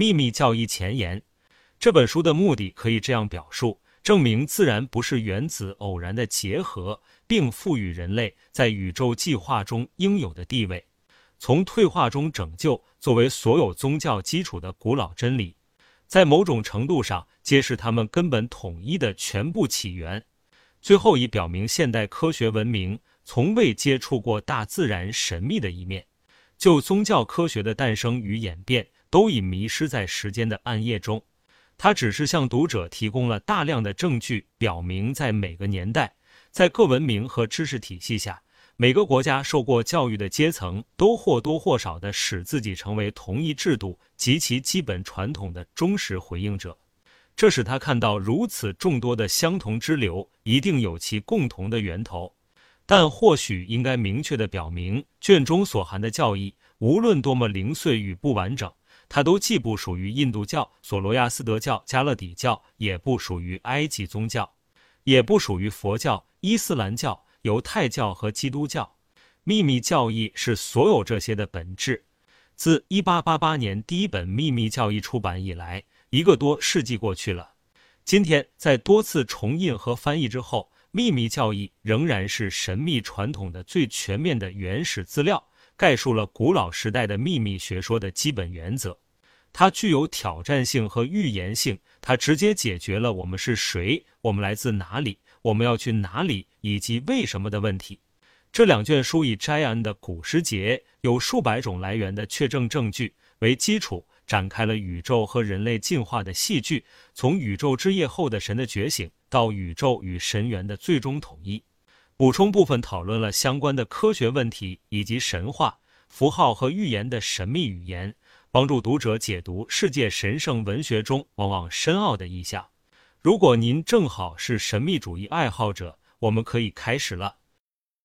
秘密教义前言》这本书的目的可以这样表述：证明自然不是原子偶然的结合，并赋予人类在宇宙计划中应有的地位。从退化中拯救作为所有宗教基础的古老真理，在某种程度上揭示他们根本统一的全部起源。最后以表明现代科学文明从未接触过大自然神秘的一面。就宗教科学的诞生与演变，都已迷失在时间的暗夜中。他只是向读者提供了大量的证据，表明在每个年代，在各文明和知识体系下。每个国家受过教育的阶层都或多或少地使自己成为同一制度及其基本传统的忠实回应者，这使他看到如此众多的相同支流一定有其共同的源头。但或许应该明确地表明，卷中所含的教义无论多么零碎与不完整，它都既不属于印度教、索罗亚斯德教、加勒底教，也不属于埃及宗教，也不属于佛教、伊斯兰教。犹太教和基督教，秘密教义是所有这些的本质。自1888年第一本秘密教义出版以来，一个多世纪过去了。今天，在多次重印和翻译之后，秘密教义仍然是神秘传统的最全面的原始资料，概述了古老时代的秘密学说的基本原则。它具有挑战性和预言性，它直接解决了我们是谁，我们来自哪里。我们要去哪里以及为什么的问题，这两卷书以摘安的古时节有数百种来源的确证证据为基础，展开了宇宙和人类进化的戏剧，从宇宙之夜后的神的觉醒到宇宙与神源的最终统一。补充部分讨论了相关的科学问题以及神话、符号和预言的神秘语言，帮助读者解读世界神圣文学中往往深奥的意象。如果您正好是神秘主义爱好者，我们可以开始了。